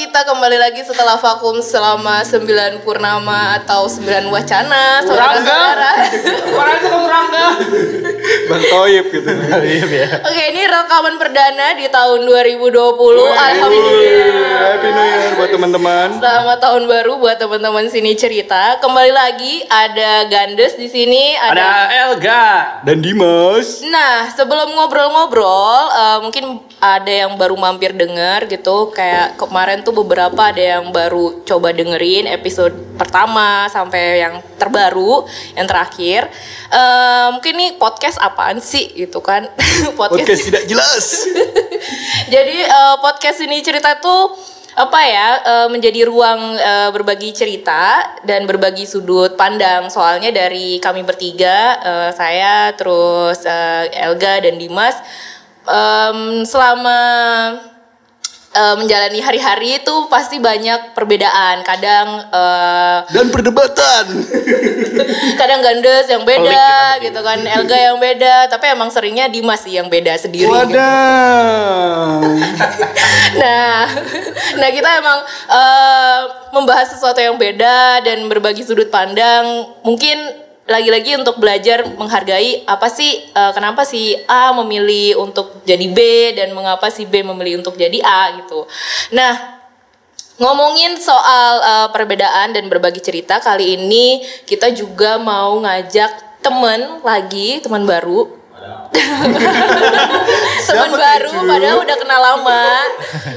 kita kembali lagi setelah vakum selama 9 purnama atau 9 wacana saudara-saudara. Mana itu kamu Rangga? Bang Toyib gitu. Toyib ya. Oke, ini rekaman perdana di tahun 2020. Alhamdulillah. Happy New Year buat teman-teman. Selamat tahun baru buat teman-teman sini cerita. Kembali lagi ada Gandes di sini, Ada ada Elga. Dan Dimas. Nah, sebelum ngobrol-ngobrol, eh, mungkin ada yang baru mampir denger gitu. Kayak kemarin tuh beberapa ada yang baru coba dengerin episode pertama sampai yang terbaru, yang terakhir. Eh, mungkin nih podcast apaan sih gitu kan? Podcast tidak jelas. Jadi eh, podcast ini cerita tuh apa ya eh, menjadi ruang berbagi cerita dan berbagi sudut pandang soalnya dari kami bertiga saya terus Elga dan Dimas selama eh, menjalani hari-hari itu pasti banyak perbedaan kadang eh, Dan perdebatan. kadang Gandes yang beda gitu kan Elga yang beda tapi emang seringnya Dimas sih yang beda sendiri gitu. Nah, nah kita emang eh, membahas sesuatu yang beda dan berbagi sudut pandang. Mungkin lagi-lagi untuk belajar menghargai apa sih, eh, kenapa si A memilih untuk jadi B dan mengapa si B memilih untuk jadi A gitu. Nah, Ngomongin soal eh, perbedaan dan berbagi cerita, kali ini kita juga mau ngajak temen lagi, teman baru. teman baru, itu? padahal udah kenal lama,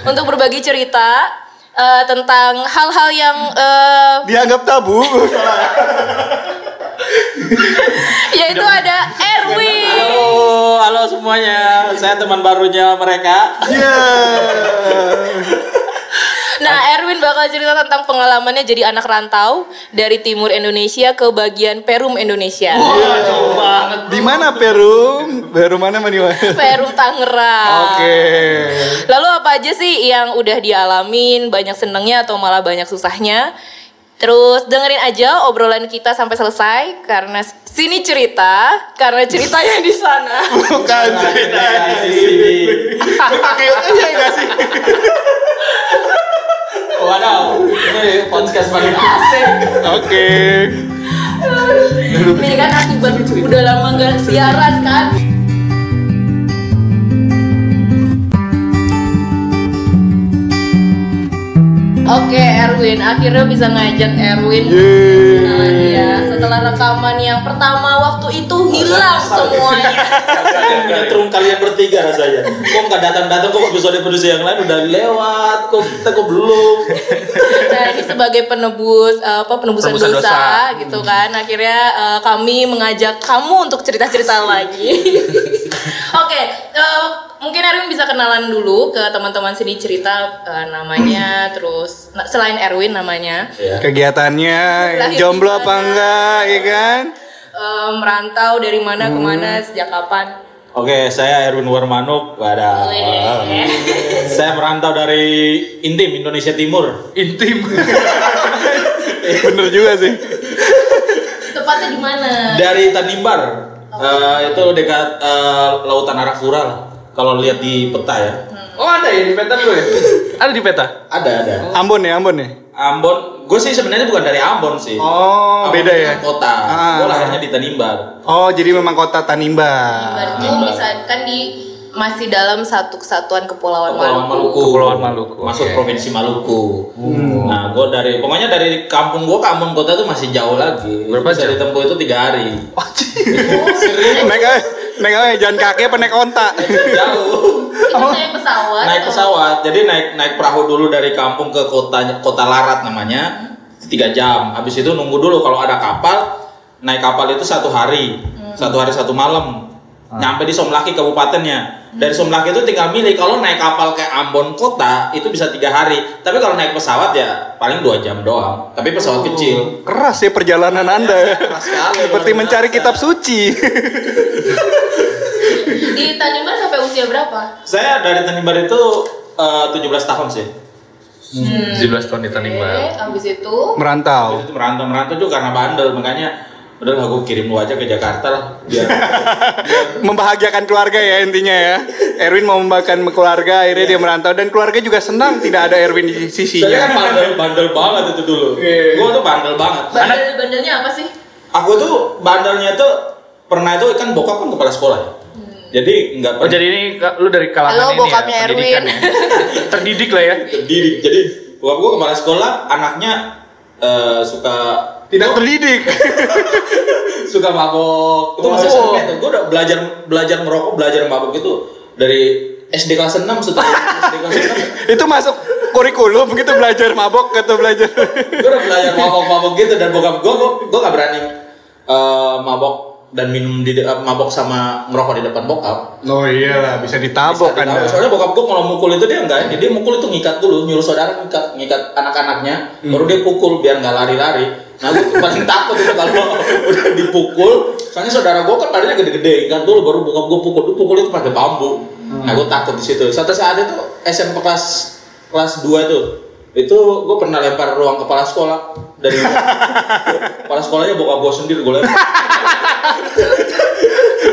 untuk berbagi cerita eh, tentang hal-hal yang eh, Dianggap tabu. yaitu ada Erwin. Halo, halo semuanya. Saya teman barunya mereka. Ya. Nah, Erwin bakal cerita tentang pengalamannya jadi anak rantau dari timur Indonesia ke bagian Perum Indonesia. Wah, jauh banget. Di mana Perum? Perum mana mana? Perum Tangerang. Oke. Lalu apa aja sih yang udah dialamin, banyak senengnya atau malah banyak susahnya? Terus dengerin aja obrolan kita sampai selesai karena sini cerita, karena ceritanya di sana. Bukan cerita di sini. Pakai aja enggak sih? Waduh, ini podcast paling asik. Oke. Ini kan akibat udah lama nggak siaran kan. Oke Erwin, akhirnya bisa ngajak Erwin Yeay. dia setelah rekaman yang pertama waktu itu hilang semuanya. Saya menyetrum kalian bertiga rasanya. Kok nggak datang-datang kok episode episode yang lain udah lewat. Kok kita kok belum? Nah ini sebagai penebus eh, apa penebusan Penebusan dosa, dosa. gitu kan. Akhirnya eh, kami mengajak kamu untuk cerita-cerita lagi. Oke, eh, mungkin Erwin bisa kenalan dulu ke teman-teman sini cerita eh, namanya, terus nah, selain Erwin namanya, Ya. Kegiatannya Lahir jomblo apa enggak, ya kan? eh, merantau dari mana ke mana sejak kapan? Oke, saya Erwin Warmanuk. Weh. Saya merantau dari Intim, Indonesia Timur. Intim. Bener juga sih. Tepatnya di mana? Dari Tanimbar. Eh, itu dekat eh, Lautan Arafura lah. Kalau lihat di peta ya. Oh ada ya di peta dulu ya? ada di peta? Ada, ada. Ambon ya, Ambon ya. Ambon, gue sih sebenarnya bukan dari Ambon sih. Oh, Ambon beda itu ya. kan Kota. Ah. Gue lahirnya di Tanimbar. Oh, jadi memang kota Tanimbar. Berarti misalkan di masih dalam satu kesatuan kepulauan Kepulauan Maluku. Maluku. Kepulauan Maluku, Masuk oke. provinsi Maluku. Nah, gue dari pokoknya dari kampung gue ke Ambon kota tuh masih jauh lagi. Berapa Bisa jam? ditempuh itu tiga hari. naik aja, naik aja jalan kaki apa naik onta? jauh. Itu naik pesawat. naik pesawat. Jadi naik naik perahu dulu dari kampung ke kota kota Larat namanya. Tiga jam. Habis itu nunggu dulu. Kalau ada kapal naik kapal itu satu hari. Satu hari satu malam nyampe di Somlaki kabupatennya dari Somlaki itu tinggal milih kalau naik kapal ke Ambon kota itu bisa tiga hari tapi kalau naik pesawat ya paling dua jam doang tapi pesawat kecil Keras ya perjalanan Anda ya. keras sekali, Seperti mencari biasa. kitab suci. Di Tanimbar sampai usia berapa? saya dari Tanimbar itu eh, 17 tahun sih 17 tahun di Oke, Tanimbar. abis itu Merantau. itu merantau merantau juga karena bandel makanya udah lah gue kirim lu aja ke Jakarta lah biar Membahagiakan keluarga ya intinya ya. Erwin mau membahagiakan keluarga, akhirnya dia merantau dan keluarga juga senang tidak ada Erwin di saya kan sisinya. bandel bandel banget itu dulu Iya. gue tuh bandel banget Bandel bandelnya apa sih? aku tuh bandelnya tuh pernah itu kan bokap kan kepala sekolah ya jadi nggak Oh jadi ini lu dari kalangan Halo, ini bokapnya ya, Erwin. ya. Terdidik lah ya. terdidik jadi bokap gue kepala sekolah anaknya eh, suka Tidak terdidik. suka mabok itu masih Oh. SMP tuh gue udah belajar belajar merokok belajar mabok itu dari SD kelas 6 setelah SD kelas 6 Itu masuk kurikulum gitu belajar mabok atau belajar. gue udah belajar mabok-mabok gitu dan bokap gue gue gue gak berani eh, mabok dan minum di de- eh, mabok sama ngerokok di depan bokap Oh iyalah bisa ditabok kan. soalnya bokap gue kalau mukul itu dia enggak dia mukul itu ngikat dulu nyuruh saudara ngikat ngikat anak-anaknya baru dia pukul biar nggak lari-lari nah gue paling takut itu kalau udah dipukul. Soalnya saudara gue kan larinya gede-gede. Ngikat dulu baru bokap gue pukul. Dia pukul itu pakai bambu. Nah gue takut di situ. Satu saat itu SMP kelas kelas 2 itu itu gue pernah lempar ruang kepala sekolah dari kepala sekolahnya bokap gue sendiri gue lempar.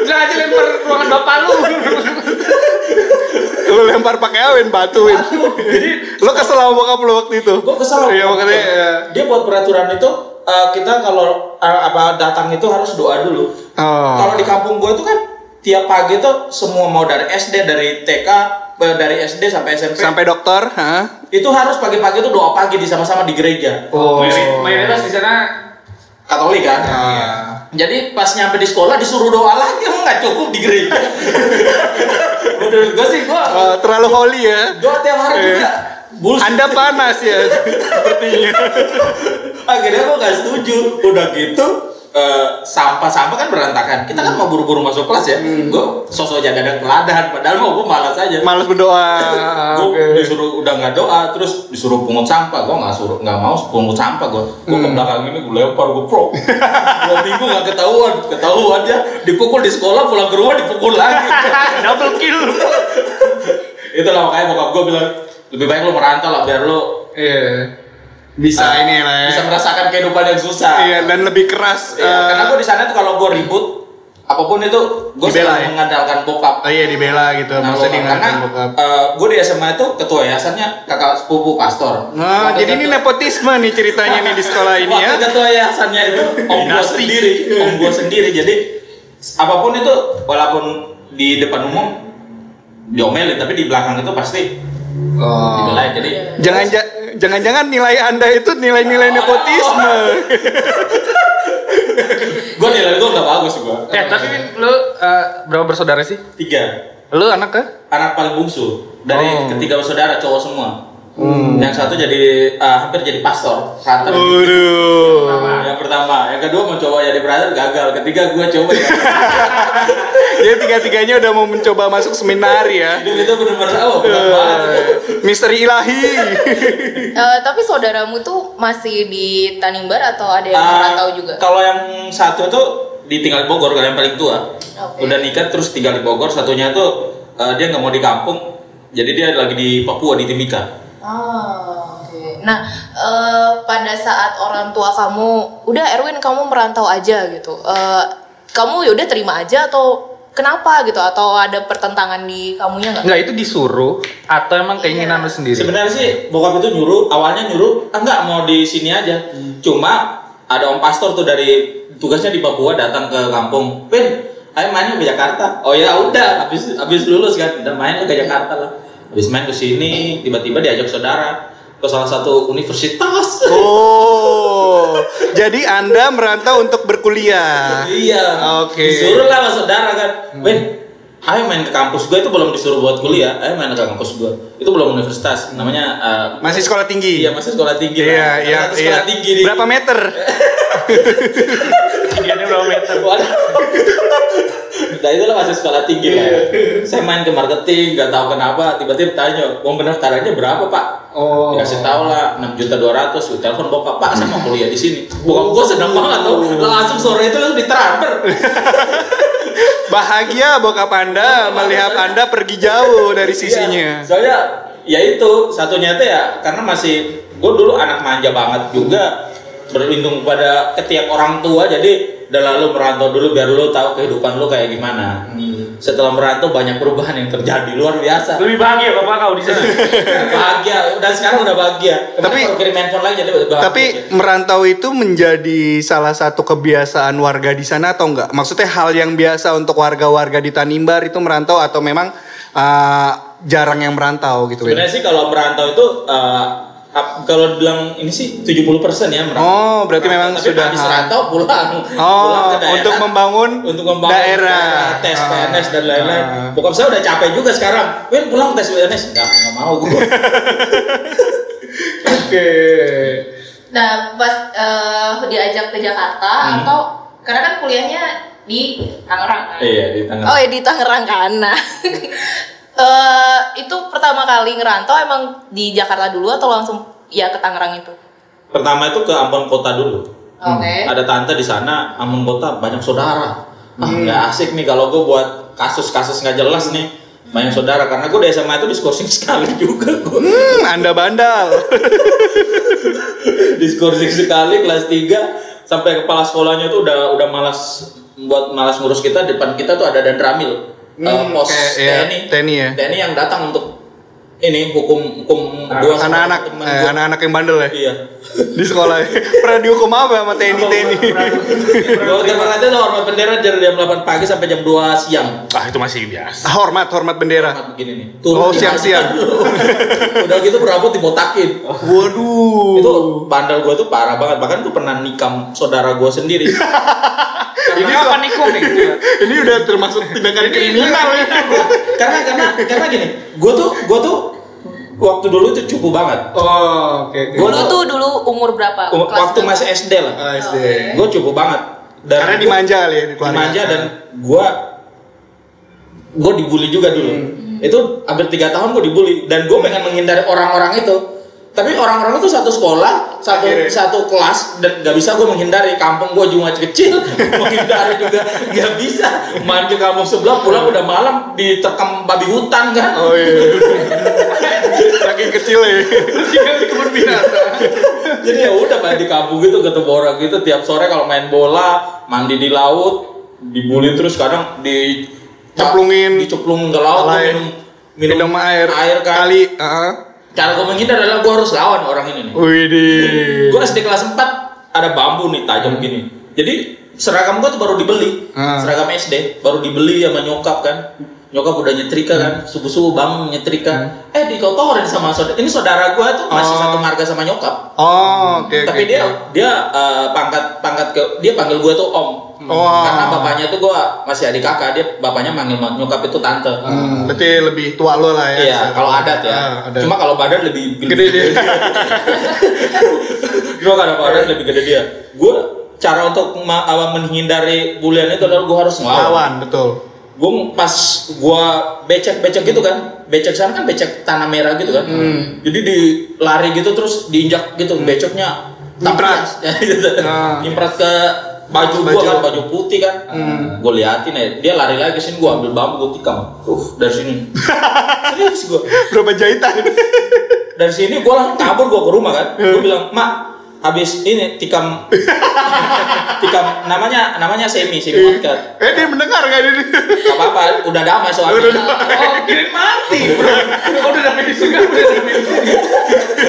Udah aja lempar ruangan bapak lu. Lu lempar pakai awin batuin. Lu kesel sama bokap lu waktu itu. gue kesal Iya makanya ya. dia buat peraturan itu eh, kita kalau eh, apa datang itu harus doa dulu Oh. kalau di kampung gue itu kan tiap pagi tuh semua mau dari SD dari TK eh, dari SD sampai SMP Sampai dokter, hah? itu harus pagi-pagi tuh doa pagi di sama-sama di gereja Oh. Mayoritas- di sana Katolik kan Ah. jadi pas nyampe di sekolah disuruh doa lagi emang nggak cukup di gereja menurut gue sih gue terlalu holy ya. doa tiap hari Eh. juga bullshit. Anda panas ya sepertinya. akhirnya gue gak setuju. Udah gitu eh, sampah-sampah kan berantakan. Kita kan mau buru-buru masuk kelas ya. Gue sosok jaga dan teladan padahal mau gue malas aja. Malas berdoa. gue Oke. disuruh udah nggak doa terus disuruh pungut sampah. Gue nggak suruh nggak mau pungut sampah gue gue ke belakang ini gue lempar gue pro dua minggu nggak ketahuan. Ketahuan dia dipukul di sekolah pulang ke rumah dipukul lagi. Double kill. itulah makanya bokap gue bilang lebih baik lo merantau lah biar lo Iya. Bisa eh, ini lah ya. bisa merasakan kehidupan yang susah Iya, dan lebih keras. Iya, eh, karena gue di sana tuh kalau gue ribut apa pun itu gue selalu ya? mengandalkan bokap. Oh iya dibela gitu. Nah, Maksudnya karena bokap. gue di SMA itu ketua yayasannya kakak sepupu pastor. Nah, Waktu jadi ini nepotisme nih ceritanya nih di sekolah ini ya. Waktu ketua yayasannya itu om gue sendiri, om gue sendiri. Jadi apa pun itu walaupun di depan umum diomelin tapi di belakang itu pasti Oh. Jadi Jangan ja- jangan-jangan nilai Anda itu nilai-nilai nepotisme. gue nilai gue nggak bagus gue. Eh tapi lu eh, berapa bersaudara sih? Tiga Lu anak ke? anak paling bungsu dari Oh. ketiga bersaudara cowok semua. Yang satu jadi eh, hampir jadi pastor, ranter. Waduh. Yang pertama, yang kedua mencoba jadi brother gagal. Ketiga gue coba ya. Jadi tiga-tiganya udah mau mencoba masuk seminari ya. Hidup itu bener-bener oh banget. Misteri ilahi. Eh, tapi saudaramu tuh masih di Tanimbar atau ada yang Ah, merantau juga? Kalau yang satu tuh ditinggal di Bogor, kalau yang paling tua. Oke. Udah nikah terus tinggal di Bogor. Satunya tuh eh, dia nggak mau di kampung. Jadi dia lagi di Papua di Timika. Oh, oke. Nah, eh, pada saat orang tua kamu, udah Erwin kamu merantau aja gitu. Eh, kamu yaudah terima aja atau kenapa gitu? Atau ada pertentangan di kamunya nggak? Enggak, itu disuruh atau emang keinginan lu sendiri? Sebenarnya sih bokap itu nyuruh, awalnya nyuruh, ah enggak mau di sini aja. Cuma ada om pastor tuh dari tugasnya di Papua datang ke kampung. Win, ayo main ke Jakarta. Oh ya udah, habis habis lulus kan, udah main ke Jakarta lah. Habis main ke sini, tiba-tiba diajak saudara ke salah satu universitas. Oh, jadi Anda merantau untuk berkuliah. iya. Oke. Disuruh lah sama saudara kan. Win, ayo main ke kampus gue itu belum disuruh buat kuliah. Ayo main ke kampus gue. Itu belum universitas. Namanya eh, Masih sekolah tinggi. Iya masih sekolah tinggi Iya, iya, iya. sekolah tinggi berapa meter? Waduh. Nah itulah masih sekolah tinggi lah. ya. Saya main ke marketing, nggak tahu kenapa, tiba-tiba tanya, uang pendaftarannya berapa pak? Oh. Dikasih tahu lah, enam juta dua ratus. Telepon bokap pak, saya mau kuliah di sini. Bokap gua seneng banget tuh, langsung sore itu langsung ditransfer. Bahagia bokap Anda melihat Anda pergi jauh dari sisinya. Iya, soalnya ya itu satunya itu ya karena masih gue dulu anak manja banget juga berlindung pada ketiak orang tua jadi udah lalu merantau dulu biar lu tahu kehidupan lu kayak gimana. Setelah merantau banyak perubahan yang terjadi luar biasa. Lebih bahagia bapak kau di sana. bahagia, udah sekarang udah bahagia. Tapi- kirim handphone lagi jadi bahagia. Tapi merantau itu menjadi salah satu kebiasaan warga di sana atau enggak? Maksudnya hal yang biasa untuk warga-warga di Tanimbar itu merantau atau memang uh, jarang yang merantau gitu ya? sebenarnya sih kalau merantau itu ap- kalau bilang ini sih 70% ya merantau. Oh, berarti memang Tapi sudah habis rantau pulang. Oh, pulang ke daerah, untuk membangun untuk membangun daerah. tes Ah. PNS dan lain-lain. Ah. Bokap saya udah capek juga sekarang. Win pulang tes PNS. Enggak, enggak mau gue. Oke. Nah, pas eh, diajak ke Jakarta Hmm. atau karena kan kuliahnya di Tangerang kan? iya, di tengah. Oh ya di Tangerang kan. Nah, eh, itu pertama kali ngerantau emang di Jakarta dulu atau langsung ya ke Tangerang itu? Pertama itu ke Ambon Kota dulu. Oke. Ada tante di sana, Ambon Kota banyak saudara. Ah, Hmm. nggak asik nih kalau gue buat kasus-kasus nggak jelas nih. Banyak saudara karena gue di SMA itu diskorsing sekali juga gue. Hmm, Anda bandal. diskorsing sekali kelas 3 sampai kepala sekolahnya tuh udah udah malas buat malas ngurus kita depan kita tuh ada dan ramil Hmm, pos kayak, iya, TNI TNI ya. TNI yang datang untuk ini hukum hukum dua Anak-anak temen eh, gua. anak-anak yang bandel ya iya di sekolah. Pernah dihukum apa sama TNI TNI? kalau tiap hari itu hormat bendera dari jam 8 pagi sampai jam 2 siang Ah itu masih biasa. Hormat hormat bendera. Hormat begini nih Oh, di siang-siang. hajatan. udah gitu berambut dibotakin Waduh. itu bandel gue tuh parah banget bahkan tuh pernah nikam saudara gue sendiri Ini apa nikung nih? ini udah termasuk tindakan kriminal ya. karena karena karena gini gue tuh gue tuh waktu dulu tuh cukup banget Oh, oke oke. Gua Dulu tuh dulu umur berapa? Um, Kelas waktu berapa? masih SD lah Ah, SD. gue cukup banget dan Karena gua- dimanja kali ya di keluarga. dimanja dan gue gue dibully juga dulu itu hampir tiga tahun gue dibully dan gue pengen menghindari orang-orang itu tapi orang-orang itu satu sekolah satu Akhirnya. satu kelas dan gak bisa gue menghindari kampung gue juga kecil menghindari juga gak bisa main ke kampung sebelah pulang udah malam diterkam babi hutan kan Oh iya. Saking kecil ya. Kebun binatang. jadi ya udah main di kampung gitu ketemu orang gitu tiap sore kalau main bola mandi di laut dibully terus kadang di Ceplungin. ke laut minum minum, Minum air. air kan Kali. heeh. Cara gue menghindar adalah gue harus lawan orang ini nih. Widih. gue SD kelas 4 ada bambu nih tajam gini. Jadi seragam gue tuh baru dibeli. Ah. seragam SD baru dibeli sama nyokap kan. Nyokap udah nyetrika kan. Subuh subuh bangun nyetrika. Eh dikotorin sama saudara ini saudara gue tuh masih Oh. satu marga sama nyokap. Oh, oke oke. tapi dia dia eh, pangkat pangkat ke dia panggil gue tuh om Oh. karena bapaknya tuh gue masih adik kakak dia bapaknya manggil nyokap itu tante Hmm, berarti lebih tua lo lah ya. Iya, kalau adat ya. Ah, adat. Cuma kalau badan lebih Gede dia. Cuma kalau badan lebih gede dia. Gue cara untuk menghindari bulian itu adalah gue harus ngelawan. Lawan, betul. Gue pas gue becek-becek gitu kan, becek sana kan becek tanah merah gitu kan. Hmm. Jadi di lari gitu terus diinjak gitu, beceknya Nyimprat. ya, gitu. Ah. Nyimprat ke baju, Baju. gua kan, baju putih kan. Hmm. Gue liatin ya, dia lari lagi ke sini, gue ambil bambu, gue tikam. Uh, dari sini. Serius gue Berapa jahitan? dari sini gue langsung kabur gue ke rumah kan gue bilang mak habis ini tikam tikam namanya namanya semi semi outcut eh dia mendengar kan ini? gak apa-apa udah damai soalnya Oh kirain mati bro. Udah udah damai di surga udah damai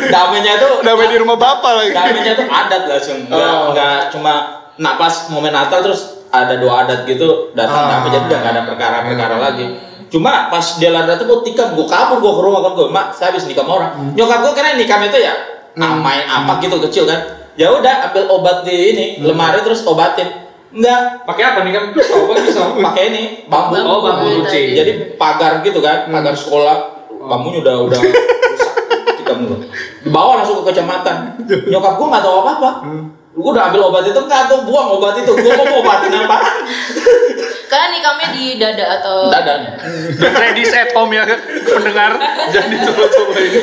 damainya tuh Damai di rumah bapak lagi. damainya tuh adat langsung nggak Oh. nggak cuma nah pas momen Natal terus ada dua adat gitu datang Ah. jadi udah nggak ada perkara-perkara lagi. Cuma pas dia lari itu gue tikam gue kabur gue ke rumah kan gue mak saya habis nikam orang. Nyokap gue kira nikam itu ya ah, main apa gitu kecil kan. Ya udah ambil obat di ini lemari terus obatin. Enggak Pakai apa nih kan? Apa pisau? pakai ini bambu. Oh, bambu runcing. jadi pagar gitu kan pagar sekolah. Bambunya udah udah rusak tikam gue dibawa langsung ke kecamatan. Nyokap gue nggak tahu apa apa gue udah ambil obat itu enggak gue buang obat itu. Gue mau obatin apa? Kalian nikamnya di dada atau dadan Dan ladies at home ya pendengar. Jangan dicoba-coba ini.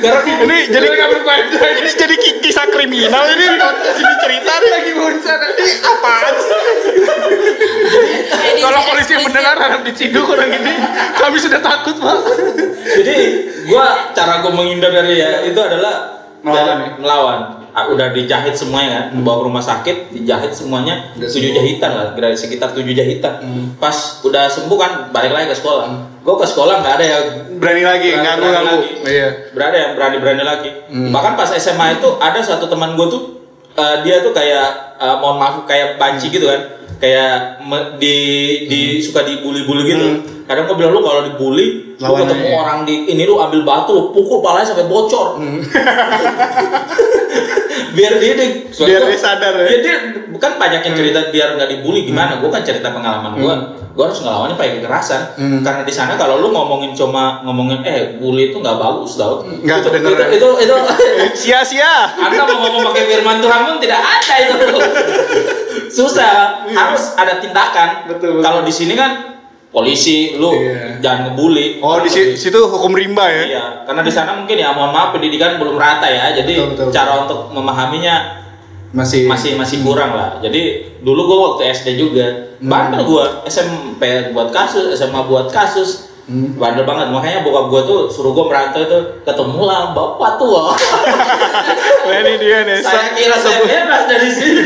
karena Ini jadi ini jadi ki- kisah kriminal ini. Sini cerita nih lagi bosan ini apaan sih? Kalau polisi mendengar harap diciduk orang ini. Kami sudah takut pak. jadi gue cara gue menghindar dari ya itu adalah Melawan. melawan udah dijahit semuanya kan, bawa ke rumah sakit, dijahit semuanya, tujuh sembuh. jahitan lah, kira sekitar tujuh jahitan. Pas udah sembuh kan, balik lagi ke sekolah. Gue ke sekolah nggak ada yang Berani lagi, berani- berani lagi. Iya. Berada yang berani-berani lagi. Bahkan pas SMA itu ada satu teman gue tuh, eh, dia tuh kayak, eh, mohon maaf, kayak banci gitu kan, kayak me- di, di suka dibully-bully gitu. Kadang gue bilang lu kalau dibully, lu ketemu aja. orang di ini lu ambil batu, lu pukul palanya sampai bocor. biar dia deh, Biar dia sadar ya. Iya, dia bukan banyak yang cerita biar nggak dibully gimana. Gue kan cerita pengalaman gue. Gue harus ngelawannya pakai kekerasan. Karena di sana kalau lu ngomongin cuma ngomongin eh bully itu nggak bagus tau. Nggak itu, itu, itu, itu Sia-sia. anda mau ngomong pakai firman Tuhan pun tidak ada itu. Susah. Harus ada tindakan. Betul, betul. Kalau di sini kan polisi, lu Iya. jangan ngebully. Oh, di si- situ hukum rimba ya. Iya, karena di sana mungkin ya mohon maaf pendidikan belum rata ya. Jadi Betul, betul, cara untuk memahaminya Masih masih masih kurang lah. Jadi dulu gua waktu SD juga Hmm. bandel gua SMP buat kasus, SMA buat kasus. Hmm. Bandel banget. Makanya bokap gua tuh suruh gua merantau itu ketemu lah bapak tua. Wah, ini dia nih. saya kira saya bebas dari sini.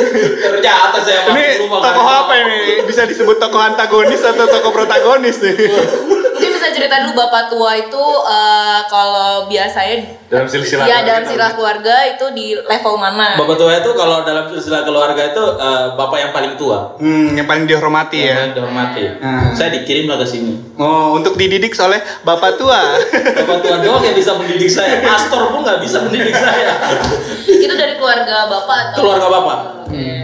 Ternyata saya Ini tokoh apa ini? Bisa disebut tokoh antagonis atau tokoh protagonis nih? Mungkin bisa cerita dulu bapak tua itu eh, kalau biasanya Dalam silsilah ya keluarga. dalam silsilah keluarga itu di level mana? Bapak tua itu kalau dalam silsilah keluarga itu eh, bapak yang paling tua. Hmm, yang paling dihormati Yang ya. paling dihormati. Hmm. Saya dikirim lah ke sini. Oh, untuk dididik oleh bapak tua. Bapak tua doang yang bisa mendidik saya. Pastor pun nggak bisa mendidik saya. itu dari keluarga bapak atau? Keluarga bapak.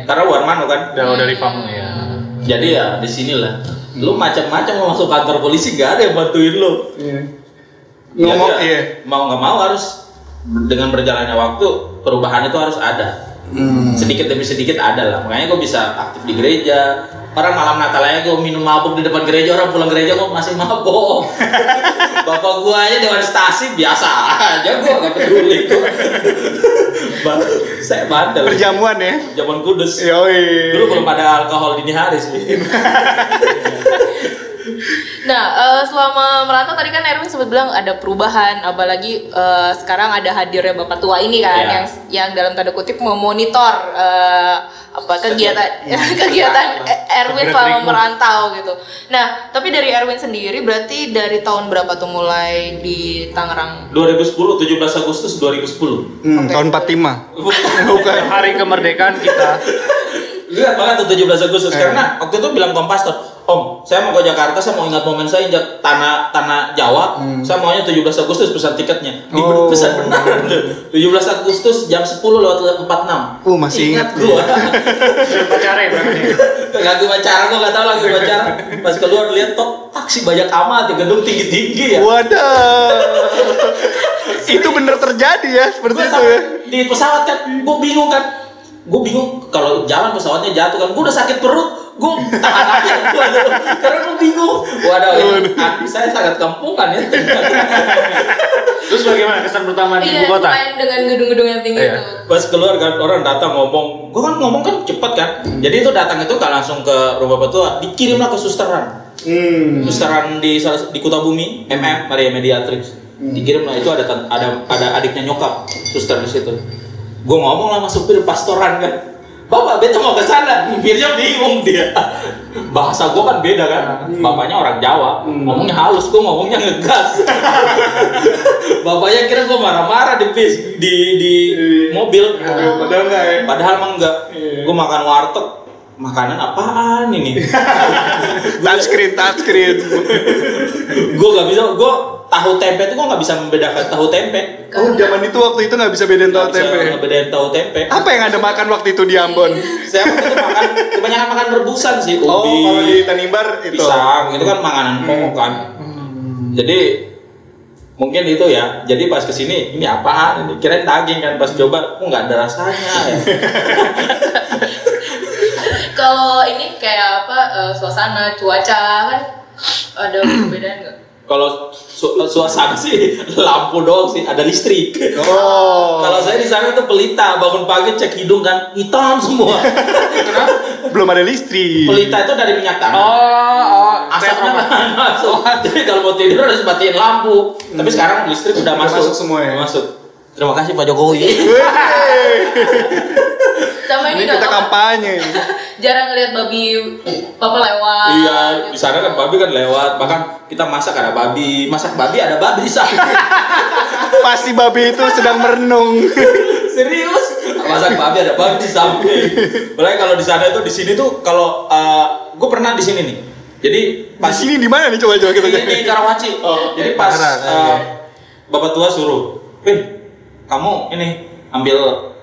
Karena Warmano kan. Jauh dari kamu ya. Jadi ya di sinilah. Lu macam-macam mau masuk kantor polisi gak ada yang bantuin lu. Ngomong Jadi ya, iya. Mau nggak mau harus dengan berjalannya waktu perubahan itu harus ada. Hmm. Sedikit demi sedikit ada lah. Makanya gue bisa aktif di gereja. Orang malam Natal aja gue minum mabuk di depan gereja, orang pulang gereja gue masih mabuk. Bapak gue aja dewan stasi biasa aja gue gak peduli. Ba- Saya bandel. Perjamuan ya. Zaman kudus. Yoi. Dulu belum ada alkohol dini hari sih. Nah, eh, selama merantau tadi kan Erwin sempat bilang ada perubahan, apalagi eh, sekarang ada hadirnya bapak tua ini kan, Iya. yang yang dalam tanda kutip memonitor eh, apa kegiatan kegiatan Erwin selama merantau gitu. Nah, tapi dari Erwin sendiri berarti dari tahun berapa tuh mulai di Tangerang? 2010, 17 Agustus 2010. Hmm, Oke. tahun 45. Bukan. Hari kemerdekaan kita. Lihat banget tuh 17 Agustus karena waktu itu bilang Om Pastor, Om, saya mau ke Jakarta, saya mau ingat momen saya injak tanah tanah Jawa, saya maunya 17 Agustus pesan tiketnya. Di Oh. pesan tuh. 17 Agustus jam 10 lewat 46. Oh, masih ingat gua. Pacarnya berarti. lagu pacaran gua gak tahu lagu pacaran. Pas keluar lihat tok taksi banyak amat, ya, gedung tinggi-tinggi ya. Wadah. itu bener terjadi ya seperti Gua itu ya. di pesawat kan, gue bingung kan. Gue bingung kalau jalan pesawatnya jatuh kan, gue udah sakit perut, gue tahan aja gua tuh. karena gue bingung. Waduh, ini hati saya sangat kampungan ya. Terus bagaimana kesan pertama di Iya, ibu kota? selain dengan gedung-gedung yang tinggi Iya. itu. Pas keluar kan orang datang ngomong, gue kan ngomong kan cepet kan. Jadi itu datang itu kan langsung ke rumah bapak tua, dikirimlah ke susteran. Hmm. Susteran di di Kota Bumi, MM Maria Mediatrix. Dikirim lah itu ada ada ada adiknya nyokap, suster di situ. Gue ngomong lah masuk supir pastoran kan. Bapak beta mau ke sana, supirnya bingung dia. Bahasa gue kan beda kan. Bapaknya orang Jawa, ngomongnya halus, gue ngomongnya ngegas. Bapaknya kira gue marah-marah di bis di di mobil. Padahal enggak ya. Padahal mah enggak. Gue makan warteg. Makanan apaan ini? Touchscreen, touchscreen. gue gak bisa gue tahu tempe itu gue nggak bisa membedakan tahu tempe Oh, zaman itu waktu itu nggak bisa bedain tahu Nggak bisa tempe. ngebedain tahu tempe Apa yang anda makan waktu itu di Ambon? saya waktu itu makan kebanyakan makan rebusan sih ubi Oh, kalau di Tanimbar itu. pisang itu kan makanan pokok kan jadi mungkin itu ya jadi pas ke sini ini apaan ini kirain daging kan pas coba kok nggak ada rasanya ya Kalau ini kayak apa eh, suasana, cuaca kan? Ada perbedaan nggak? kalau su- suasana sih lampu doang sih ada listrik. Oh. kalau saya di sana tuh pelita bangun pagi cek hidung kan hitam semua. Kenapa? Belum ada listrik. pelita itu dari minyak tanah. Oh, oh, asapnya kan masuk. Jadi kalau mau tidur harus matiin lampu. Tapi sekarang listrik udah Udah masuk. masuk semua ya? Masuk. Terima kasih Pak Jokowi. Sama Ini ini kita kampanye. Jarang ngeliat babi papa lewat. iya, di sana kan babi kan lewat. Bahkan kita masak ada babi, masak babi ada babi di sana. Pasti babi itu sedang merenung. Serius? Masak babi ada babi di samping. Mulai kalau di sana itu di sini tuh kalau gue pernah di sini nih. Jadi Di pas sini di mana nih coba coba kita ini di Karawaci. Jadi pas eh, iya. bapak tua suruh, "Wih, kamu ini ambil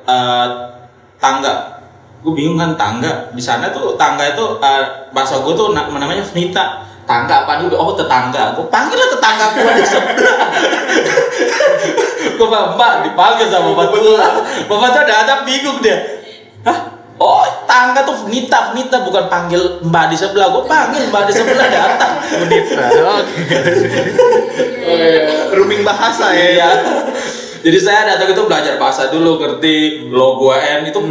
eh, tangga." Gue bingung kan tangga. Di sana tuh tangga itu eh, bahasa gue tuh na- namanya Vnita. Tangga apa dulu? Oh tetangga. Gue panggil lah tetangga gue di sebelah. gue bilang, Mbak dipanggil sama bapak tua. Bapak tua datang bingung dia. Hah? Oh tangga tuh Vnita, Vnita bukan panggil mbak di sebelah. Gue panggil mbak di sebelah datang. Vnita. Rooming bahasa ya. Iya. Jadi saya datang itu belajar bahasa dulu, ngerti lo gua N itu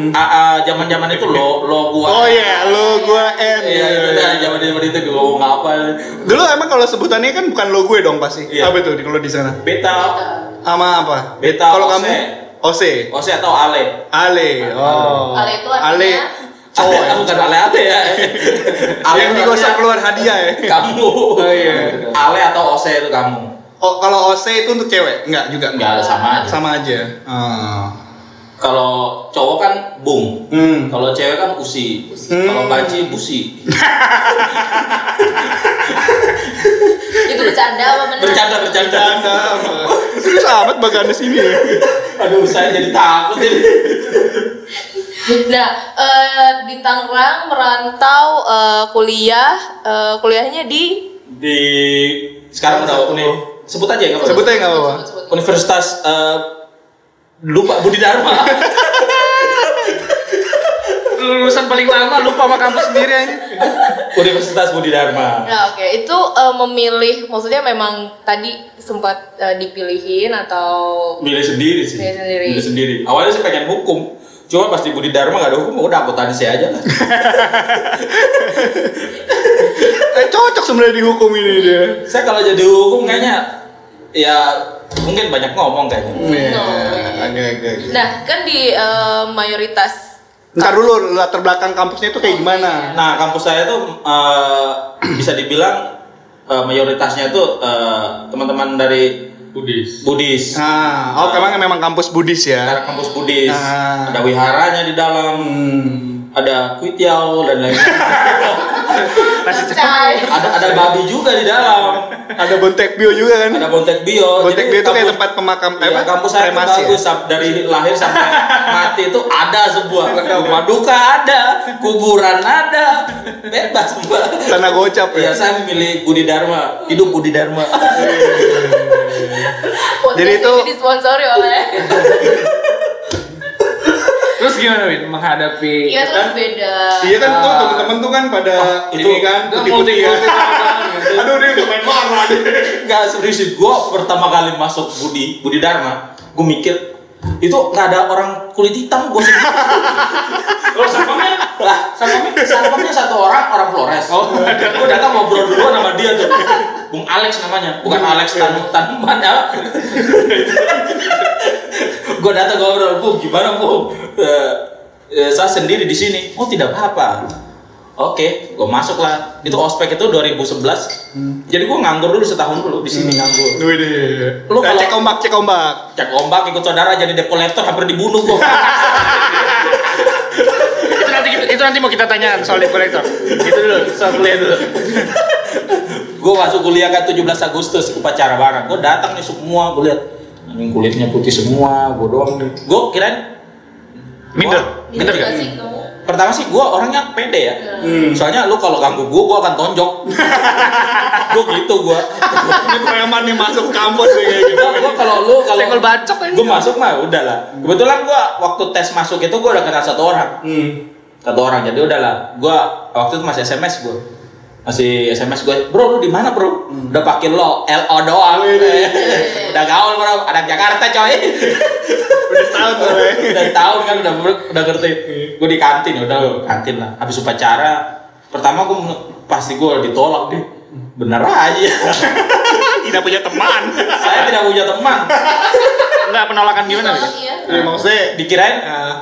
zaman-zaman itu lo lo gua. Oh iya, lo gua N. Iya itu dah zaman-zaman itu gue ngomong apa? Dulu emang kalau sebutannya kan bukan lo gue dong pasti. Iya. Apa tuh di- kalau di sana? Beta, Sama apa? Beta, Kalau kamu Ose. Ose atau Ale. Ale. Oh. Ale itu artinya? Ale. Cowok Cowok. ya? bukan Ale Ale ya. Ale Yang digosok keluar hadiah ya. Kamu. Oh, iya. Ale atau Ose itu kamu. Oh, kalau Ose itu untuk cewek? Enggak juga. Enggak sama aja. Sama aja. Ah. Kalau cowok kan bung. Hmm. Kalau cewek kan usi. Hmm. Kalau banci busi. Itu bercanda apa benar? Bercanda bercanda. Anda serius amat bagannya sini. Aduh saya jadi takut jadi. Nah, eh, di Tangerang merantau eh, kuliah, eh, kuliahnya di Di sekarang udah sebut aja nggak apa-apa. Sebut aja nggak apa-apa. Universitas eh, lupa Budi Dharma. Lulusan paling lama lupa sama kampus sendiri aja. Universitas Budi Dharma. Nah, oke, itu eh, memilih maksudnya memang tadi sempat eh, dipilihin atau Milih sendiri sih. Milih sendiri. Milih sendiri. Awalnya sih pengen hukum. Cuma pas di Budi Dharma gak ada hukum, udah akuntansi aja lah. Eh, cocok sebenarnya dihukum ini dia. Saya kalau jadi hukum kayaknya ya mungkin banyak ngomong kayaknya. No. Oke. Nah, kan di eh, mayoritas Ntar dulu latar belakang kampusnya itu kayak gimana? Nah, kampus saya tuh eh, bisa dibilang eh, mayoritasnya tuh eh, teman-teman dari Budis. Buddhis. Nah, oh memang memang kampus Buddhis ya. Karena kampus Buddhis. Ah. Ada wiharanya di dalam. Ada kuitiao dan Cai. ada ada babi juga di dalam. Ada Bontek Bio juga kan? Ada bontek bio. Bontek Jadi Bio itu kayak tempat pemakam apa? kampus saya Kremasi ya? bagus Sam. dari lahir sampai mati itu ada sebuah rumah duka ada, kuburan ada, bebas mbak. Tanah gocap Iya, ya. saya memilih Budi Dharma, hidup Budi Dharma. Jadi itu- ini disponsori oleh Terus gimana Win menghadapi Iya tuh kan beda. Iya kan tuh temen-temen tuh kan pada itu- ini kan Itu putih-putih ya. Aduh dia udah main marah dia. Enggak serius sih, gue pertama kali masuk Budi Budi Dharma, gue mikir itu nggak ada orang kulit hitam gue sendiri. Lo satpamnya? lah, satpamnya satpamnya satu orang orang Flores. Oh, gue datang ngobrol dulu sama dia tuh. Bung Alex namanya, bukan Alex Tan Tanuman ya. gue datang ngobrol, bu gimana bu? Eh, eh, saya sendiri di sini. Oh tidak apa-apa. Oke, gue masuk lah. Itu ospek itu 2011. Jadi gue nganggur dulu setahun dulu di sini nganggur. Wih deh. Lu Nah, kalau- cek ombak, cek ombak. Cek ombak ikut saudara jadi debt collector hampir dibunuh gue. itu nanti itu nanti mau kita tanyakan soal debt collector. Itu dulu soal kuliah dulu. gue masuk kuliah kan 17 Agustus upacara bareng. Gue datang nih semua, gue lihat anjing kulitnya putih semua, gue doang. Gue kirain Minder. Minder Iya gak? Pertama sih gue orangnya pede ya. Hmm. Soalnya lu kalau ganggu gue, gue akan tonjok. gue gitu gue. Ini preman nih masuk kampus nih kayak gitu. Gue kalau lu kalau bacok gue masuk mah udahlah. Kebetulan gue waktu tes masuk itu gue udah kenal satu orang. Hmm. satu orang jadi udahlah gua waktu itu masih SMS gua masih SMS gue bro lu di mana bro? Udah pakai lo LO doang udah gaul bro. Anak Jakarta coy. Udah setahun tuh ya. udah tahun kan udah udah ngerti. Gue di kantin udah kantin lah. Habis upacara pertama gue pasti gue ditolak deh bener aja. Tidak punya teman. saya tidak punya teman. Enggak penolakan gimana? Iya. Ya, maksudnya? Dikirain eh,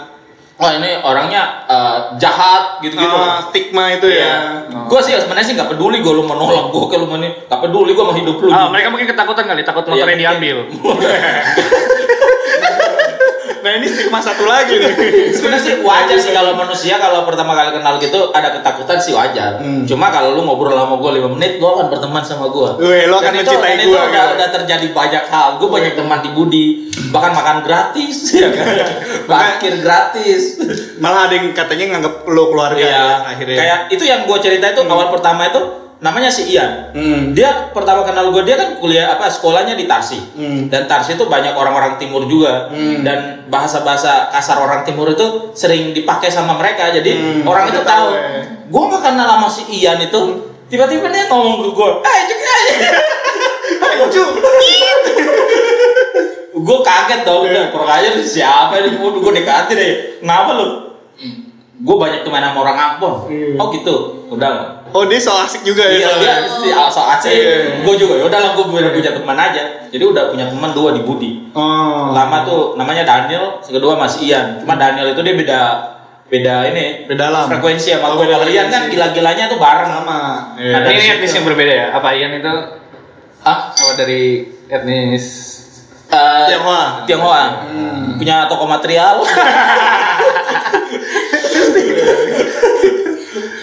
wah ini orangnya eh, jahat gitu-gitu. ah, stigma itu ya. Gue sih sebenarnya sih nggak peduli gue lu mau nolak gue kalau mau ini nggak peduli gue mau hidup lu. Ah, mereka mungkin ketakutan kali, takut motornya Iya, diambil. Nah ini stigma satu lagi nih. Sebenarnya sih wajar sih kalau manusia kalau pertama kali kenal gitu ada ketakutan sih wajar. Hmm. Cuma kalau lu ngobrol sama gue 5 menit, gue akan berteman sama gue. Weh, lo akan mencintai itu gua, udah, gitu. udah terjadi banyak hal. Gue banyak teman di Budi, bahkan makan gratis, ya kan? Parkir gratis. Malah ada yang katanya nganggap lo keluarga Iya, ya, akhirnya. kayak itu yang gue cerita itu awal pertama itu namanya si Ian. Hmm. Dia pertama kenal gue dia kan kuliah apa sekolahnya di Tarsi. Hmm. Dan Tarsi itu banyak orang-orang timur juga. Dan bahasa-bahasa kasar orang timur itu sering dipakai sama mereka. Jadi Hmm, orang itu tahu. ya. Gue gak kenal sama si Ian itu. Tiba-tiba dia ngomong ke gue, "Eh, juga Lucu. gue kaget dong, udah kurang aja siapa ini? Gue gue dekatin deh. Kenapa lu? Gue banyak teman sama orang Ambon. Hmm. Oh gitu. Udah. Oh dia so asik juga ya. Iya, dia si so asik. Iya. Gue juga. Ya udahlah, gue udah punya teman aja. Jadi udah punya teman dua di Budi. Oh. Lama tuh namanya Daniel, kedua Mas Ian. Cuma Daniel itu dia beda beda ini Beda alam. frekuensi sama Oh, gue. beda Kalau Ian kan gila-gilanya tuh bareng sama. Ada Ini di situ. etnis yang berbeda ya? Apa Ian itu Ah, apa dari etnis eh, Tionghoa. Tionghoa. Punya toko material.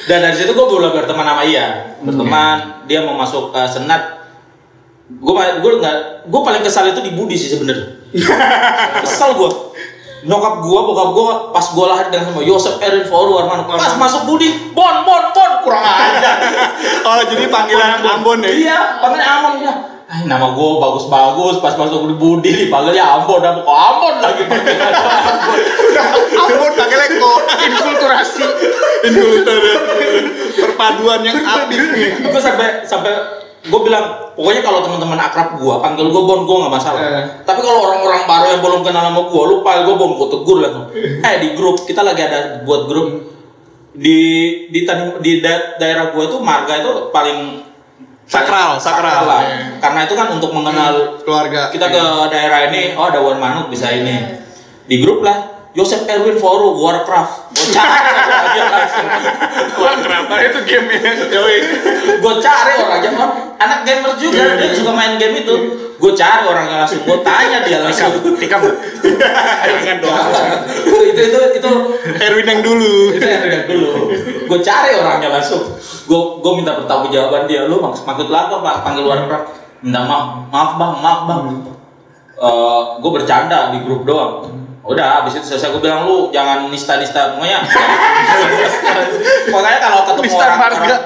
Dan dari situ gue mulai berteman sama Ian, berteman. Dia mau masuk ke senat. Gue gue nggak, gue paling kesal itu di Budi sih sebenarnya. kesal gue. Nyokap gue, bokap gue pas gue lahir dengan sama Yosef Erin Foru Armando. Pas masuk Budi, bon bon bon kurang aja. Oh jadi panggilan Ambon ya? Iya, panggilnya Ambon ya. Ah, nama gue bagus-bagus, pas masuk di Budi dipanggilnya Ambon, apa kok Ambon lagi panggilan Ambon. Ambon pakai leko. Inkulturasi? Indulter. Perpaduan yang apik nih. gue sampai sampai gue bilang pokoknya kalau teman-teman akrab gue panggil gue bon gue nggak masalah Eh. tapi kalau orang-orang baru yang belum kenal sama gue lupa gue bon gue tegur langsung eh di grup kita lagi ada buat grup di di tani- di da- daerah gue tuh marga itu paling Sakral, sakral. lah Iya. karena itu kan untuk mengenal Keluarga. kita ke daerah ini oh ada Wan Manuk bisa ini di grup lah Joseph Erwin Foru Warcraft. Gue cari aja langsung kenapa itu game ya? Gue cari orangnya oh, anak gamer juga dia suka main game itu. Gue cari orangnya langsung gue tanya dia langsung. Tikam. Jangan dong. itu itu itu. Erwin yang dulu. itu yang lihat dulu. Gue cari orangnya langsung. Gue gue minta pertanggung jawaban dia. Lu mak maksud lah apa pak? Panggil Warcraft. Minta maaf. Maaf bang. Maaf bang. Eh, gue bercanda di grup doang udah habis itu selesai gue bilang lu jangan nista nista pokoknya pokoknya kalau ketemu Nista orang, marga. orang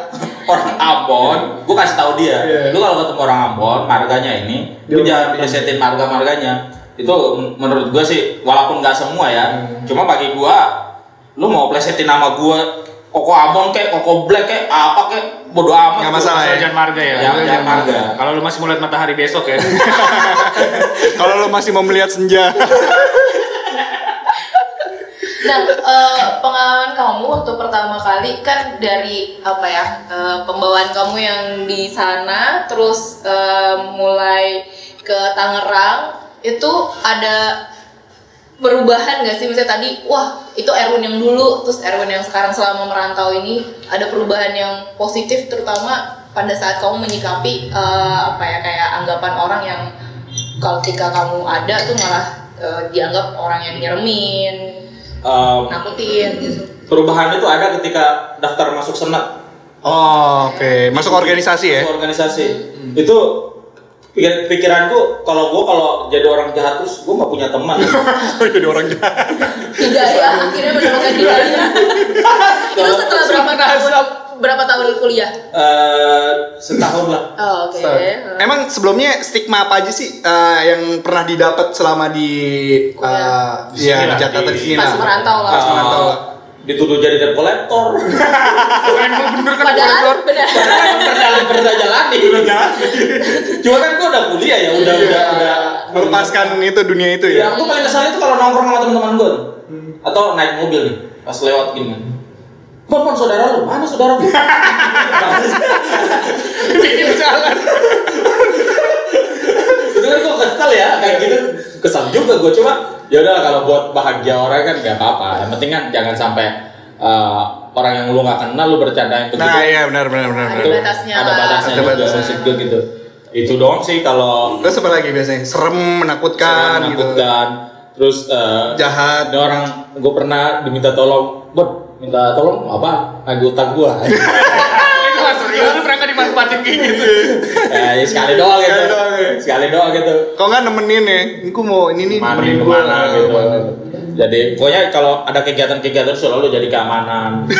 orang Ambon gue kasih tahu dia Iya. lu kalau ketemu orang Ambon marganya ini lu Dia jangan ngerti. presetin marga marganya itu menurut gue sih walaupun nggak semua ya cuma bagi gue lu mau plesetin nama gue koko Ambon kayak koko Black kayak apa kayak bodo amat Nggak masalah ya. Jangan marga ya. Jangan- jangan marga. Kalau lu masih mau lihat matahari besok ya. Kalau lo masih mau melihat senja. Nah, eh, pengalaman kamu waktu pertama kali kan dari apa ya eh, pembawaan kamu yang di sana, terus eh, mulai ke Tangerang itu ada perubahan nggak sih? Misalnya tadi, wah itu Erwin yang dulu, terus Erwin yang sekarang selama merantau ini ada perubahan yang positif, terutama pada saat kamu menyikapi eh, apa ya kayak anggapan orang yang kalau ketika kamu ada tuh malah eh, dianggap orang yang nyeremin, Eh, nakutin gitu. perubahan itu ada ketika daftar masuk senat Oh, oke. Masuk organisasi ya? masuk organisasi itu pikir- pikiranku kalau gue kalau jadi orang jahat terus gue nggak punya teman. Jadi orang jahat. hidayah akhirnya mendapatkan hidayah itu setelah berapa tahun? berapa tahun kuliah? Eh, setahun lah. Oh, oke. Emang sebelumnya stigma apa aja sih eh, yang pernah didapat selama di eh, iya, sini di Jakarta di- di sini pas merantau lah. Pas merantau lah. Dituduh jadi debt collector. Bukan gua bener kan padahal Padahal pernah pernah jalani. Cuma kan gue udah kuliah ya udah udah udah. Melepaskan itu dunia itu ya? Ya. aku paling kesal itu kalau nongkrong sama teman-teman gue atau naik mobil nih pas lewat gini. Kan bon, saudara lu, mana saudara lu? bikin jalan. itu kan gue kesel ya, kayak gitu. Kesal juga gue cuma ya udah kalau buat bahagia orang kan nggak apa-apa yang penting kan jangan sampai eh, orang yang lu nggak kenal lu bercandain begitu Nah iya benar benar benar. Ada benar. batasnya ada batasnya Ada juga batasnya. maksud gue gitu itu doang sih kalau Terus apa lagi biasanya? Serem, menakutkan, gitu. menakutkan terus eh, Jahat. ada orang gue pernah diminta tolong buat minta tolong apa nagih utang serius dimanfaatin kayak gitu? Eh, ya sekali doang gitu Sekali doang, ya. sekali doang gitu Kok nggak nemenin ya? Aku mau ini nih nemenin gua. gitu jadi pokoknya kalau ada kegiatan-kegiatan selalu jadi keamanan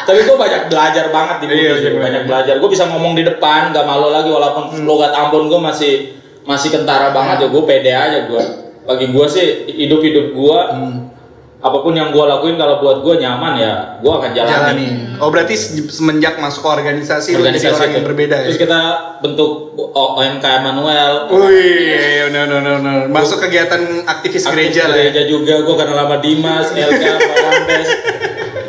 tapi gue banyak belajar banget di Iya, iya, Hmm. banyak belajar gue bisa ngomong di depan gak malu lagi walaupun logat Ambon gue masih masih kentara banget ya gue pede aja gue bagi gue sih hidup hidup gue Hmm. Apa pun yang gue lakuin kalau buat gue nyaman ya gue akan jalani Jalani. Oh berarti se- semenjak masuk organisasi, lu jadi orang itu. yang berbeda ya? terus kita bentuk OMK Manuel Wih, no, no, no, no. Masuk kegiatan aktivis gereja lah ya. gereja juga gue kenal sama Dimas LK Balandes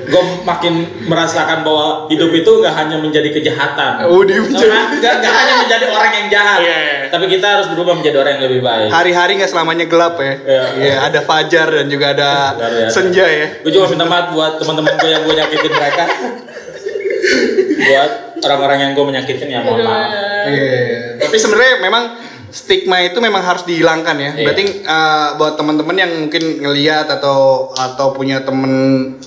gue makin merasakan bahwa hidup itu nggak hanya menjadi kejahatan Oh, dia menjadi- Nggak- hanya menjadi orang yang jahat Iya, iya. tapi kita harus berubah menjadi orang yang lebih baik Hari-hari nggak selamanya gelap ya. Iya. Iya, ada fajar dan juga ada biasa. senja ya. gue cuma minta maaf buat teman-teman gue yang gue nyakitin mereka buat orang-orang yang gue menyakitin ya mohon maaf Iya. Tapi sebenarnya memang stigma itu memang harus dihilangkan ya. Iya. Berarti eh, buat teman-teman yang mungkin ngeliat atau atau punya temen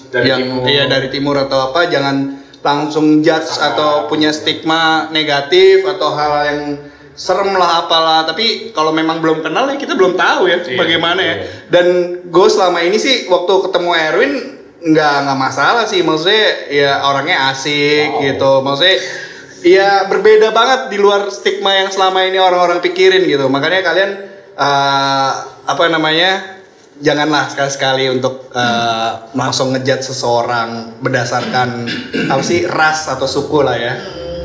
Dari yang timur. iya dari timur atau apa jangan langsung judge atau punya stigma negatif atau hal yang serem lah apalah. Tapi kalau memang belum kenal ya kita belum tahu ya Iya, bagaimana ya. dan gue selama ini sih waktu ketemu Erwin nggak nggak masalah sih. Maksudnya ya orangnya asik gitu. Maksudnya Iya berbeda banget di luar stigma yang selama ini orang-orang pikirin gitu. Makanya kalian eh, apa namanya janganlah sekali-sekali untuk eh, langsung ngejat seseorang berdasarkan apa sih ras atau suku lah ya.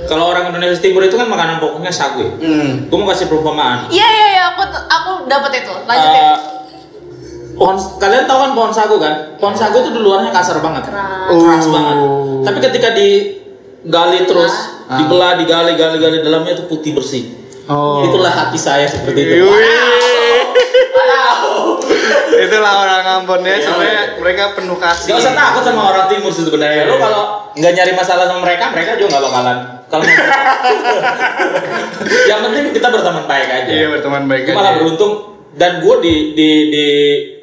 kalau orang Indonesia Timur itu kan makanan pokoknya sagu ya Hmm. gue mau kasih perumpamaan Iya iya iya aku aku dapat itu. Lanjut ya. Eh, pohon kalian tahu kan pohon sagu kan pohon sagu itu di luarnya kasar banget Keras. keras Oh. banget tapi ketika digali terus Ah. dibelah digali gali gali dalamnya itu putih bersih Oh. itulah hati saya seperti itu Wih. Itulah orang Ambon ya, sebenarnya mereka penuh kasih. Gak usah takut sama orang timur sih sebenarnya. Lo kalau nggak nyari masalah sama mereka, mereka juga nggak bakalan. Kalau yang penting kita berteman baik aja. Iya berteman baik Gue malah aja. beruntung dan gue di di di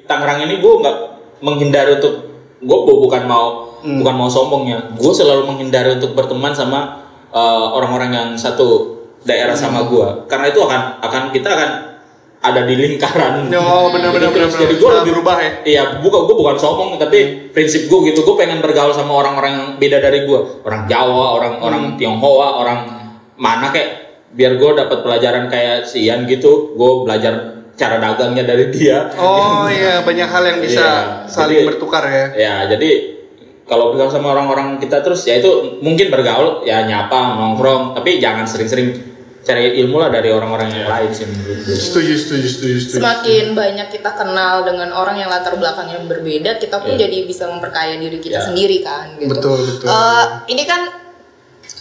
Tangerang ini gue nggak menghindari untuk gue bukan mau Hmm. bukan mau sombongnya. Gue selalu menghindari untuk berteman sama uh, orang-orang yang satu daerah sama Hmm. gue karena itu akan akan kita akan ada di lingkaran. Oh, benar-benar, Jadi terus, benar-benar. Jadi gue Nah, lebih berubah ya? Iya, bukan gue bukan sombong tapi prinsip gue gitu. Gue pengen bergaul sama orang-orang yang beda dari gue. Orang Jawa, orang orang Hmm. Tionghoa, orang mana kayak biar gue dapat pelajaran kayak si Ian gitu. Gue belajar cara dagangnya dari dia. Oh iya banyak hal yang bisa Iya, saling jadi- bertukar ya. Ya, jadi kalau bergaul sama orang-orang kita terus ya itu mungkin bergaul ya nyapa nongkrong tapi jangan sering-sering cari ilmu lah dari orang-orang yang lain sih menurut gue. Setuju, setuju, setuju, setuju. Semakin banyak kita kenal dengan orang yang latar belakangnya berbeda, kita pun Iya. jadi bisa memperkaya diri kita Iya. sendiri kan gitu. Betul, betul. Eh, ini kan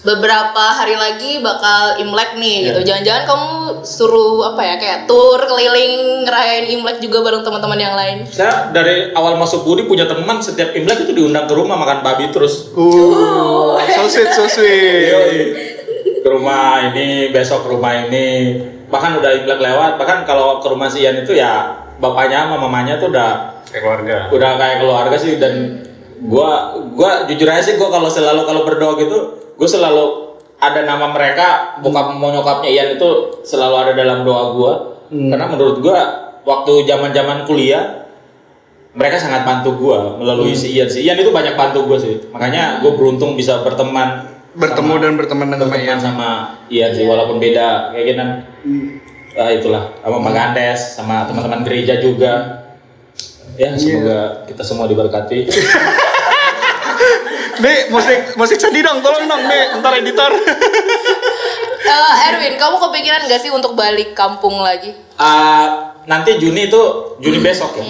beberapa hari lagi bakal Imlek nih gitu. Jangan-jangan kamu suruh apa ya kayak tour keliling ngerayain Imlek juga bareng teman-teman yang lain. Saya dari awal masuk Budi punya teman setiap Imlek itu diundang ke rumah makan babi terus. Uh, so sweet, so sweet. Yoi. Ke rumah ini, besok ke rumah ini. Bahkan udah Imlek lewat, bahkan kalau ke rumah si Ian itu ya bapaknya sama mamanya tuh udah Kayak keluarga. udah kayak keluarga sih dan gua gua jujur aja sih gua kalau selalu kalau berdoa gitu gua selalu ada nama mereka bokap mau nyokapnya Ian itu selalu ada dalam doa gua. Karena menurut gua waktu zaman-zaman kuliah mereka sangat bantu gua melalui si Ian. Si Ian itu banyak bantu gua sih. Makanya gua beruntung bisa berteman Bertemu sama- dan berteman dengan berteman Ian. sama Ian sih walaupun beda kayak gitu Ah, itulah. Sama Andes sama teman-teman gereja juga. Ya semoga kita semua diberkati Nih, musik musik sedih dong, tolong dong nih, ntar editor. Eh, Erwin, kamu kepikiran gak sih untuk balik kampung lagi? Ah, nanti Juni itu Juni besok ya.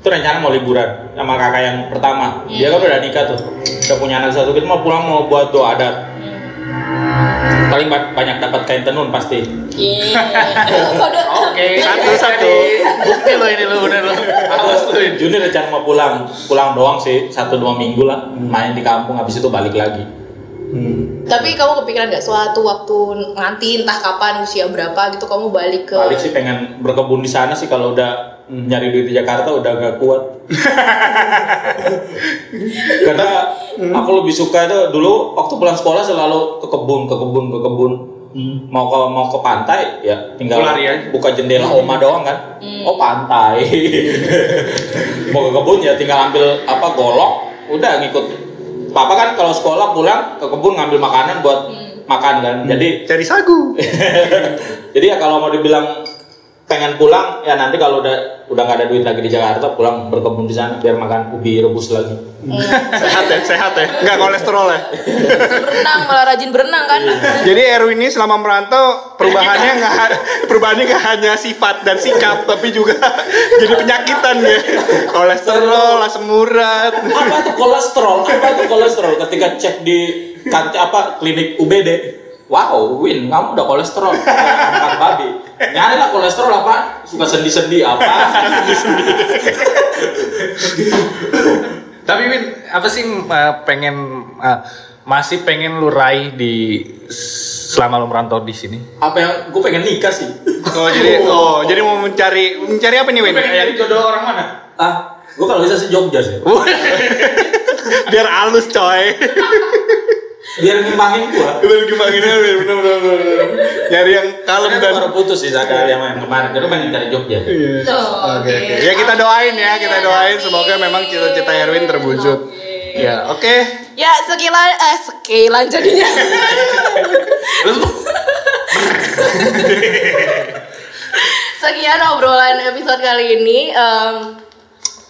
Itu rencana mau liburan sama kakak yang pertama. Dia kan udah nikah tuh. Udah punya anak satu kita mau pulang mau buat doa adat Paling ba- banyak dapat kain tenun pasti. Iya. Oke. Satu-satu. Bukti lo ini lo bener lo. Awas lo ini. Juni rencana mau pulang, pulang doang sih satu dua minggu lah, main di kampung, habis itu balik lagi. Tapi kamu kepikiran gak suatu waktu nanti entah kapan usia berapa gitu kamu balik ke Balik sih pengen berkebun di sana sih kalau udah nyari duit di Jakarta udah gak kuat. Karena aku lebih suka itu dulu waktu pulang sekolah selalu ke kebun, ke kebun, ke kebun. Mau ke mau ke pantai ya tinggal Lari aja. buka jendela oma doang kan. Oh pantai. mau ke kebun ya tinggal ambil apa golok, udah ngikut. Papa kan kalau sekolah pulang ke kebun ngambil makanan buat makan kan. Jadi Cari sagu. jadi ya kalau mau dibilang pengen pulang ya nanti kalau udah udah nggak ada duit lagi di Jakarta pulang berkebun di sana biar makan ubi rebus lagi. sehat ya, sehat ya. Enggak kolesterol ya. berenang malah rajin berenang kan Jadi Erwin ini selama merantau perubahannya nggak perubahannya nggak hanya sifat dan sikap tapi juga jadi penyakitan ya. Kolesterol, asam urat. Apa tuh kolesterol? Apa tuh kolesterol? Ketika cek di apa klinik UBD. Wow, Win, kamu udah kolesterol. Angkat babi. Nyari lah kolesterol apa? Suka sendi-sendi apa? Tapi Win, apa sih uh, pengen uh, masih pengen lu raih di selama lu merantau di sini? Apa yang gue pengen nikah sih? Oh jadi oh jadi mau mencari mencari apa nih Win? Pengen jadi jodoh orang mana? Ah, gue kalau bisa sih Jogja sih. Biar halus coy. Biar ngimbangin gua. Bener gimana bener bener bener bener. Nyari yang kalem Karena dan baru putus sih ada yang yang kemarin. Gue pengen cari Jogja. Oh, Oke oke. Ya kita doain ya, kita doain semoga memang cita-cita Erwin terwujud. Ya, oke. ya sekilan eh sekilan jadinya sekian obrolan episode kali ini Em,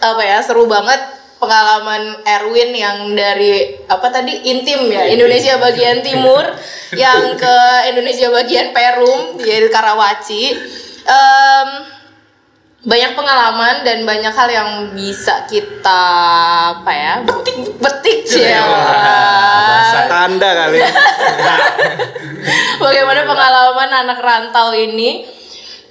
apa ya seru banget pengalaman Erwin yang dari apa tadi intim ya? Indonesia bagian timur yang ke Indonesia bagian Perum yaitu Karawaci. Em, banyak pengalaman dan banyak hal yang bisa kita apa ya betik. betik ya. Tanda kali. bagaimana pengalaman anak rantau ini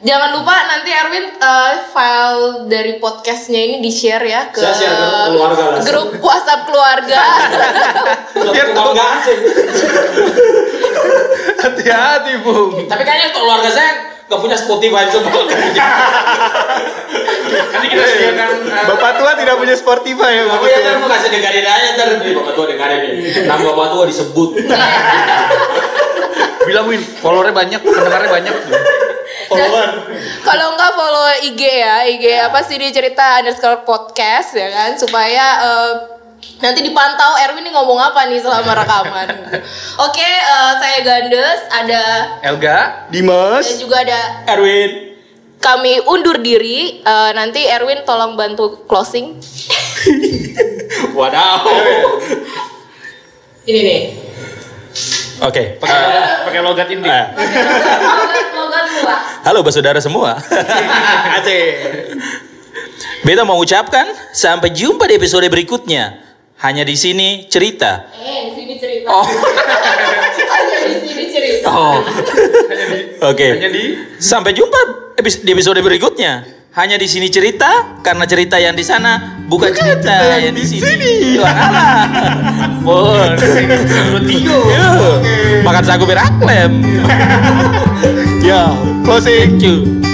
jangan lupa nanti Erwin eh, file dari podcastnya ini di share ya ke share ke keluarga langsung. grup WhatsApp keluarga Biar nggak asing. Hati-hati, Bung. Tapi kayaknya untuk keluarga saya nggak punya Spotify semua. Nanti kita sediakan uh, Bapak tua tidak punya Spotify ya, Bapak tua. mau kasih dengarin aja ntar nih bapak tua dengarin nih. Nama bapak tua disebut. bilang Win, followernya banyak, pendengarnya banyak. Follower. kalau enggak follow IG ya IG apa sih dia cerita underscore podcast ya kan supaya eh, nanti dipantau Erwin ini ngomong apa nih selama rekaman oke eh, saya Gandes ada Elga, dan Dimas. juga ada Erwin. kami undur diri Eh, nanti Erwin tolong bantu closing Wadaw. ini nih Oke. pakai pakai logat ini. Eh, logat gua halo saudara semua. Aceh. Beta mau ucapkan sampai jumpa di episode berikutnya. Hanya di sini cerita. eh di sini cerita Oh. hanya di sini cerita Oh. Oke. Hanya di Sampai jumpa di episode berikutnya. Hanya di sini cerita karena cerita yang di sana bukan, cerita, yang di sini. Tuhan Allah. Tigo. Yuh. Makan sagu beraklem. Ya, closing. Thank you.